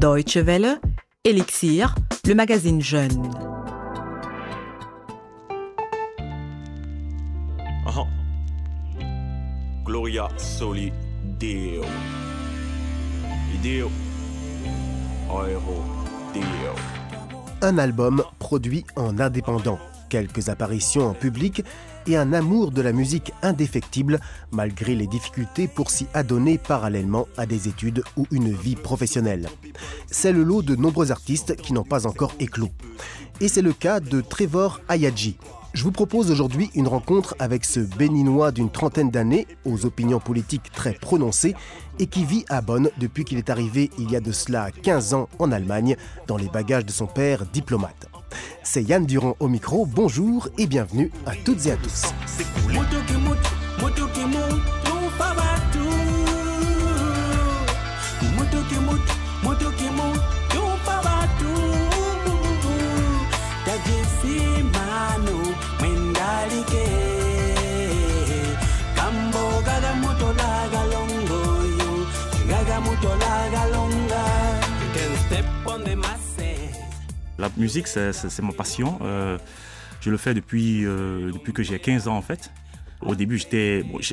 Deutsche Welle, Elixir, le magazine Jeune. Aha. Gloria soli Deo. Deo. Un album produit en indépendant, quelques apparitions en public et un amour de la musique indéfectible malgré les difficultés pour s'y adonner parallèlement à des études ou une vie professionnelle. C'est le lot de nombreux artistes qui n'ont pas encore éclos. Et c'est le cas de Trevor Ayadji. Je vous propose aujourd'hui une rencontre avec ce béninois d'une trentaine d'années, aux opinions politiques très prononcées, et qui vit à Bonn depuis qu'il est arrivé il y a de cela 15 ans en Allemagne, dans les bagages de son père diplomate. C'est Yann Durand au micro, bonjour et bienvenue à toutes et à tous. La musique, c'est ma passion. Euh, je le fais depuis, euh, que j'ai 15 ans en fait. Au début,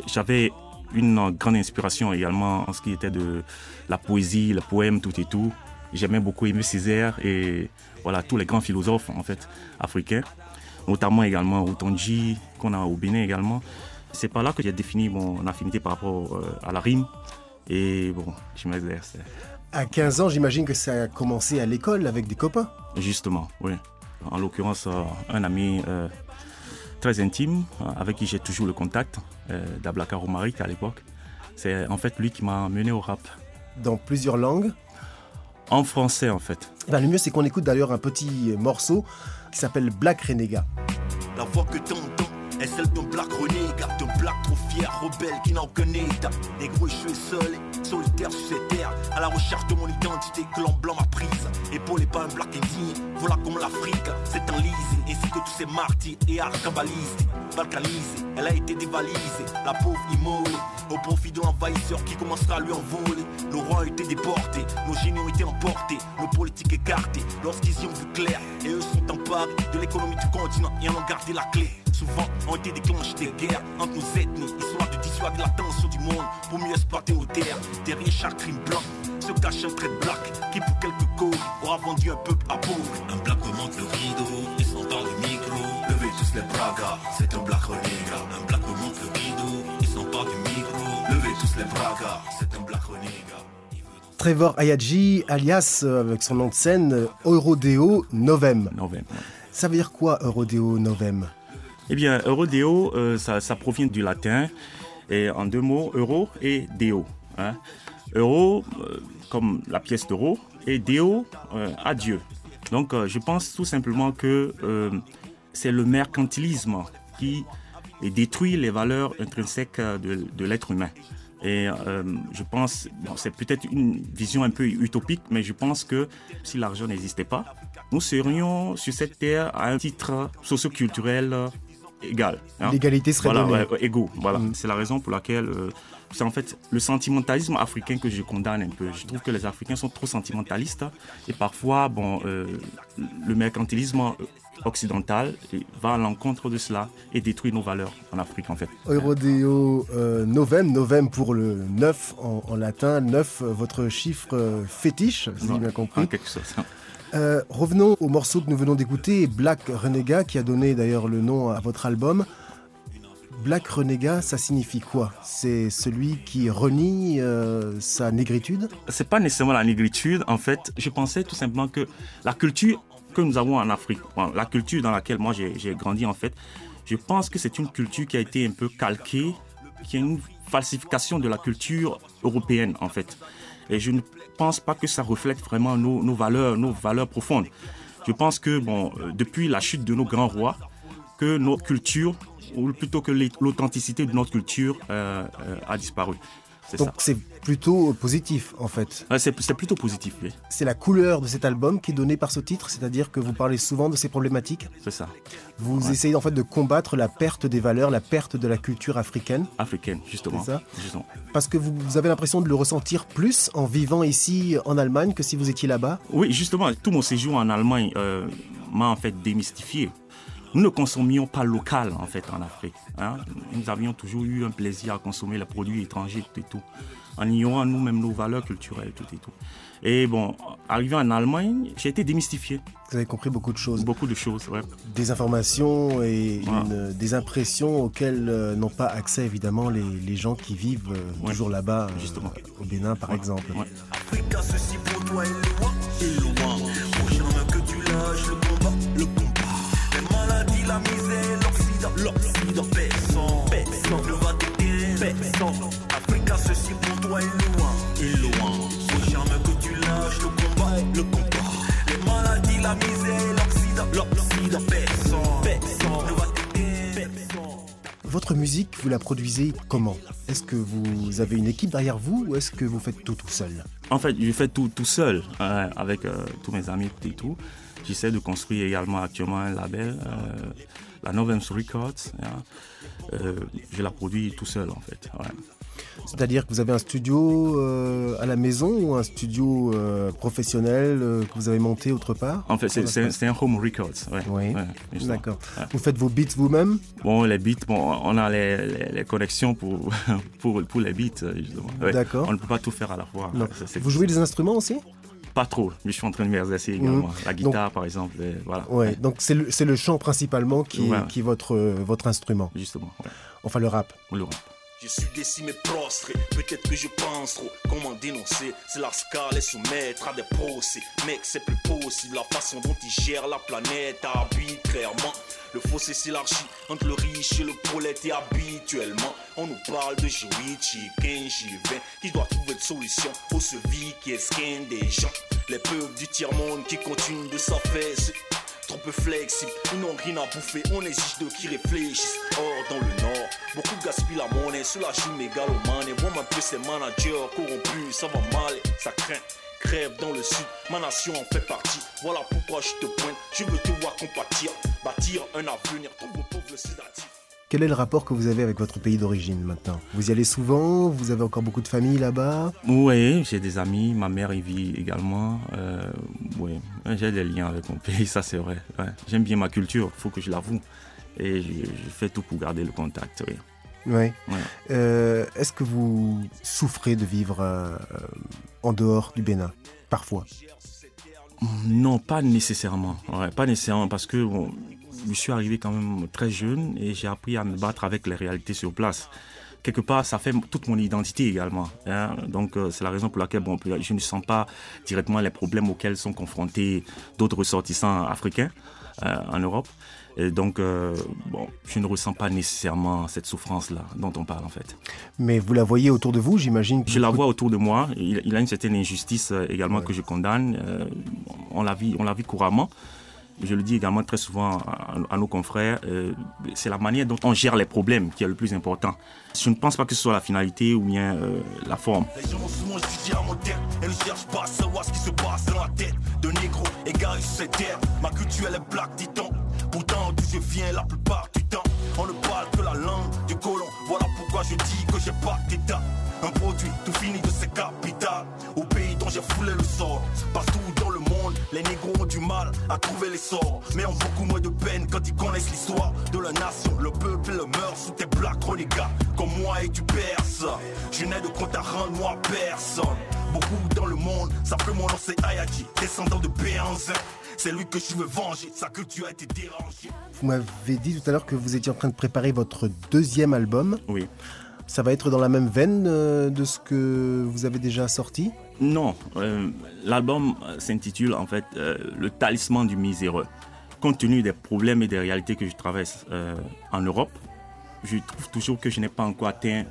j'avais une grande inspiration également en ce qui était de la poésie, le poème, tout et tout. J'aimais beaucoup Aimé Césaire et voilà tous les grands philosophes en fait africains, notamment également Otonji qu'on a au Bénin également. C'est par là que j'ai défini mon affinité par rapport euh, à la rime et bon, je m'exerce. À 15 ans, j'imagine que ça a commencé à l'école avec des copains. Justement, oui. En l'occurrence, euh, un ami euh, très intime avec qui j'ai toujours le contact, Dablaka Romaric à l'époque. C'est en fait lui qui m'a mené au rap. Dans plusieurs langues En français, en fait. Ben, le mieux, c'est qu'on écoute d'ailleurs un petit morceau qui s'appelle Black Renégat. La voix que est celle d'un black renégat, d'un black trop fier, rebelle qui n'a aucun état. Négro, je suis seul, solitaire sur cette terre, à la recherche de mon identité que l'homme blanc m'a prise. Épaulé par un black indigne, voilà comme l'Afrique enlisée, ainsi que tous ces martyrs et arcabalistes. Balkanisée, elle a été dévalisée, la pauvre immolée, au profit de l'envahisseur qui commencera à lui envoler. Nos rois ont été déportés, nos génies ont été emportés, nos politiques écartés, lorsqu'ils y ont vu clair, et eux sont emparés de l'économie du continent et en ont gardé la clé. Souvent ont été déclenchées des guerres entre nos ethnies, histoire de dissuader l'attention du monde pour mieux exploiter nos terres. Derrière chaque crime blanc se cache un trait de black qui pour quelques causes aura vendu un peuple à pauvre. Un black remonte le rideau et s'entend tous les bras, gars, c'est un black renégat. Un black remonte le rideau et s'empare du micro. Levez tous les bras, gars, c'est un black renégat. Trevor Ayadji, alias euh, avec son nom de scène, Eurodeo Novem. Novem. Ça veut dire quoi Eurodeo Novem? Eh bien, Eurodeo, euh, ça, ça, provient du latin, et en deux mots, euro et deo. Hein. Euro, euh, comme la pièce d'euro, et deo, euh, adieu. Donc, euh, je pense tout simplement que c'est le mercantilisme qui détruit les valeurs intrinsèques de, de l'être humain. Et euh, je pense, bon, c'est peut-être une vision un peu utopique, mais je pense que si l'argent n'existait pas, nous serions sur cette terre à un titre socioculturel égal. Hein. L'égalité serait voilà, donnée. Ouais, égaux. Voilà. Mm. C'est la raison pour laquelle euh, c'est en fait le sentimentalisme africain que je condamne un peu. Je trouve que les Africains sont trop sentimentalistes et parfois, bon, euh, le mercantilisme occidental va à l'encontre de cela et détruit nos valeurs en Afrique en fait. Eurodeo euh, Novem, Novem pour le 9 en, en latin, 9 votre chiffre euh, fétiche, si j'ai bien compris. Quelque sorte. Euh, revenons au morceau que nous venons d'écouter, Black Renégat, qui a donné d'ailleurs le nom à votre album. Black Renégat, ça signifie quoi? C'est celui qui renie euh, sa négritude? C'est pas nécessairement la négritude. En fait, je pensais tout simplement que la culture que nous avons en Afrique, la culture dans laquelle moi j'ai grandi en fait, je pense que c'est une culture qui a été un peu calquée, qui est une falsification de la culture européenne en fait. Et je ne pense pas que ça reflète vraiment nos, nos valeurs, nos valeurs profondes. Je pense que bon, euh, depuis la chute de nos grands rois, que notre culture, ou plutôt que l'authenticité de notre culture euh, euh, a disparu. Donc c'est plutôt positif en fait. Ouais, c'est plutôt positif, oui. C'est la couleur de cet album qui est donnée par ce titre, c'est-à-dire que vous parlez souvent de ces problématiques. C'est ça. Vous Ouais. essayez en fait de combattre la perte des valeurs, la perte de la culture africaine, Africaine, justement. C'est ça Justement. parce que vous, vous avez l'impression de le ressentir plus en vivant ici en Allemagne que si vous étiez là-bas. Oui, justement, tout mon séjour en Allemagne euh, m'a en fait démystifié. Nous ne consommions pas local en fait en Afrique. hein. Nous avions toujours eu un plaisir à consommer les produits étrangers tout et tout, en ignorant nous-mêmes nos valeurs culturelles tout et tout. Et bon, arrivé en Allemagne, j'ai été démystifié. Vous avez compris beaucoup de choses, Beaucoup de choses, ouais. des informations et Voilà. une- des impressions auxquelles euh, n'ont pas accès évidemment les, les gens qui vivent euh, Ouais. toujours là-bas, euh, Justement. au Bénin par exemple. Ouais. Africa, ceci pour toi est loin, est loin. Jamais que tu lâches le combat, le combat. La misère, l'Occident, l'Occident. Personne, personne ne va t'aider, personne. Africa, ceci pour toi est loin, est loin. Faut jamais que tu lâches le combat, le combat. Les maladies, la misère, l'Occident, l'Occident. Personne, personne ne va personne. Votre musique, vous la produisez comment? Est-ce que vous avez une équipe derrière vous ou est-ce que vous faites tout tout seul? En fait, je fais tout tout seul euh, avec euh, tous mes amis et tout. J'essaie de construire également actuellement un label, euh, la Novem's Records. hein. Euh, je la produis tout seul en fait. ouais. C'est-à-dire que vous avez un studio euh, à la maison ou un studio euh, professionnel euh, que vous avez monté autre part? En fait, c'est- un home records. Ouais, Oui. ouais. D'accord. Ouais. Vous faites vos beats vous-même? Bon, les beats, bon, on a les, les- les connexions pour, pour, pour les beats, justement. D'accord. On ne peut pas tout faire à la fois. Vous jouez des instruments aussi? Pas trop, mais je suis en train de m'exercer également. La guitare, par exemple. et voilà. Ouais. Donc c'est le, le chant principalement qui, Ouais. qui est votre, euh, votre instrument. Justement, ouais. Enfin le rap. Le rap. Je suis décimé, prostré, peut-être que je pense trop. Comment dénoncer? C'est la scale et soumettre à des procès. Mec, c'est plus possible la façon dont ils gèrent la planète arbitrairement. Le fossé s'élargit entre le riche et le prolétaire et habituellement. On nous parle de jouir, chicken, J20 qui doit trouver de solution aux sevis qui esquinent des gens. Les peuples du tiers-monde qui continuent de s'affaisser. Trop peu flexible, ils n'ont rien à bouffer, on exige d'eux qui réfléchissent. Or, dans le Nord, beaucoup gaspillent la monnaie sous la joue mégalomane. Et voient un peu ces managers corrompus, ça va mal, ça craint. Crève dans le sud, ma nation en fait partie. Voilà pourquoi je te pointe, je veux te voir compatir, bâtir un avenir, trouve vos pauvres le sédatif. Quel est le rapport que vous avez avec votre pays d'origine maintenant? Vous y allez souvent? Vous avez encore beaucoup de famille là-bas? Oui, j'ai des amis, ma mère y vit également. Euh, oui, j'ai des liens avec mon pays, ça c'est vrai. ouais. J'aime bien ma culture, faut que je l'avoue. Et je, je fais tout pour garder le contact. Oui. Ouais. Euh, Est-ce que vous souffrez de vivre euh, en dehors du Bénin Parfois? Non, pas nécessairement. Ouais, pas nécessairement parce que bon, je suis arrivé quand même très jeune et j'ai appris à me battre avec les réalités sur place. Quelque part, ça fait toute mon identité également. hein. Donc, euh, c'est la raison pour laquelle bon, je ne sens pas directement les problèmes auxquels sont confrontés d'autres ressortissants africains en Europe. Et donc, euh, bon, je ne ressens pas nécessairement cette souffrance-là dont on parle en fait. Mais vous la voyez autour de vous, j'imagine que Je la vois autour de moi. Il, il a une certaine injustice euh, également que je condamne. Euh, on la vit, on la vit couramment. Je le dis également très souvent à, à nos confrères. euh, c'est la manière dont on gère les problèmes qui est le plus important. Je ne pense pas que ce soit la finalité ou bien euh, la forme. Les gens ont souvent jugé à mon terre et ne cherchent pas à savoir ce qui se passe dans la tête de négro égaré sur cette terre. Ma culture elle est black titan. Pourtant d'où je viens la plupart du temps, on ne à trouver les sorts. Mais ont beaucoup moins de peine quand ils connaissent l'histoire de la nation. Le peuple le meurt sous tes black renégats. Comme moi et tu perces. Je n'ai de compte à rendre moi personne. Beaucoup dans le monde savent que mon nom c'est Ayadji, descendant de Béanzin. C'est lui que je veux venger, sa culture a été dérangée. Vous m'avez dit tout à l'heure que vous étiez en train de préparer votre deuxième album. Oui. Ça va être dans la même veine euh, de ce que vous avez déjà sorti? Non, euh, l'album euh, s'intitule en fait euh, Le talisman du miséreux. Compte tenu des problèmes et des réalités que je traverse en Europe, je trouve toujours que je n'ai pas encore atteint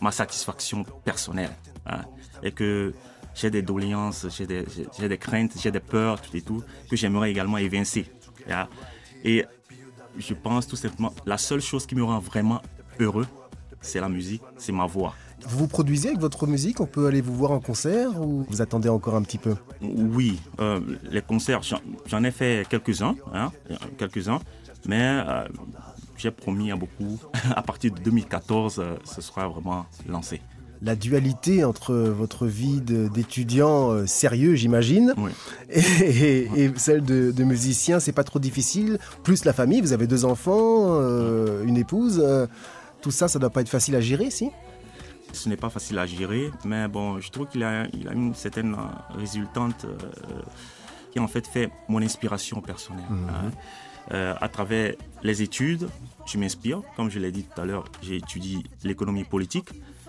ma satisfaction personnelle. hein, et que j'ai des doléances, j'ai des, j'ai- j'ai des craintes, j'ai des peurs, tout et tout, que j'aimerais également évincer. hein. Et je pense tout simplement, la seule chose qui me rend vraiment heureux, c'est la musique, c'est ma voix. Vous vous produisez avec votre musique On peut aller vous voir en concert ou vous attendez encore un petit peu? Oui, euh, les concerts, j'en- ai fait quelques-uns, hein, quelques-uns, mais euh, j'ai promis à beaucoup, à partir de 2014, euh, ce sera vraiment lancé. La dualité entre votre vie d'étudiant sérieux, j'imagine, Oui. et, et- et celle de, de musicien, c'est pas trop difficile. Plus la famille, vous avez deux enfants, euh, une épouse. euh, tout ça, ça doit pas être facile à gérer, si? Ce n'est pas facile à gérer, mais bon, je trouve qu'il a, il a une certaine euh, résultante euh, qui en fait fait mon inspiration personnelle. hein. Euh, à travers les études, je m'inspire. Comme je l'ai dit tout à l'heure, j'ai étudié l'économie politique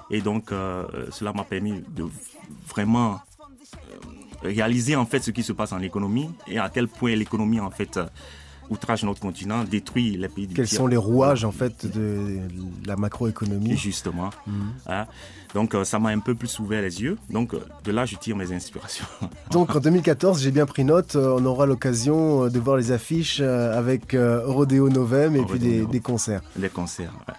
et donc euh, euh, cela m'a permis de vraiment euh, réaliser en fait ce qui se passe en économie et à quel point l'économie en fait euh, outrage notre continent, détruit les pays du Quels tiers. sont les rouages, en fait, de la macroéconomie Justement. Hein. Donc euh, ça m'a un peu plus ouvert les yeux. Donc euh, de là, je tire mes inspirations. Donc en 2014, j'ai bien pris note, euh, on aura l'occasion de voir les affiches avec Rodeo Novem et puis des, concerts. les concerts. ouais.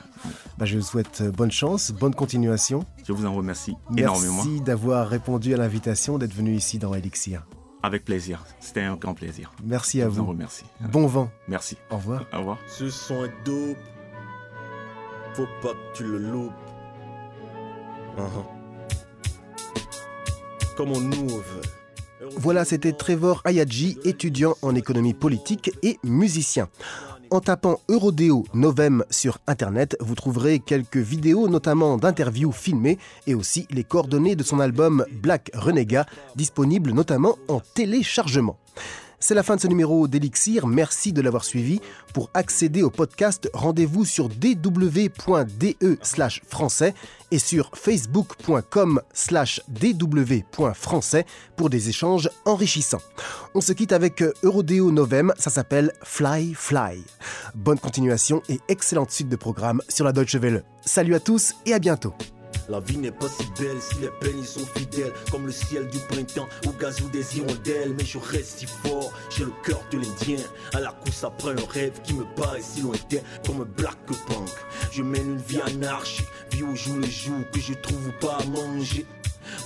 Bah, je vous souhaite bonne chance, bonne continuation. Je vous en remercie énormément. Merci d'avoir répondu à l'invitation d'être venu ici dans Elixir. Avec plaisir. C'était un grand plaisir. Merci Je à vous en vous. remercie. Bon vent. Merci. Au revoir. Au revoir. Ce son est dope. Faut pas que tu le loupes. Uh-huh. Comme on veut. Voilà, c'était Trevor Ayadji, étudiant en économie politique et musicien. En tapant Eurodeo Novem sur Internet, vous trouverez quelques vidéos, notamment d'interviews filmées, et aussi les coordonnées de son album Black Renégat, disponible notamment en téléchargement. C'est la fin de ce numéro d'Elixir. Merci de l'avoir suivi. Pour accéder au podcast, rendez-vous sur dw.de français et sur facebook.com slash dw.français pour des échanges enrichissants. On se quitte avec Eurodeo Novem, ça s'appelle Fly Fly. Bonne continuation et excellente suite de programme sur la Deutsche Welle. Salut à tous et à bientôt. La vie n'est pas si belle si les peines y sont fidèles. Comme le ciel du printemps au gazou des hirondelles. Mais je reste si fort, j'ai le cœur de l'Indien. À la course après un rêve qui me paraît si lointain. Comme un black punk Je mène une vie anarchique, vie au jour le jour Que je trouve pas à manger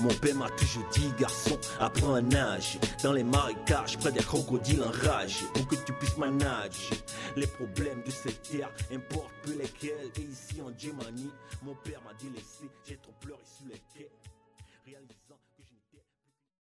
mon père m'a toujours dit, garçon, apprends à nager. Dans les marécages, près des crocodiles enragés Pour que tu puisses manager. Les problèmes de cette terre, importe peu lesquels. Et ici en Germanie, mon père m'a délaissé J'ai trop pleuré sous les quais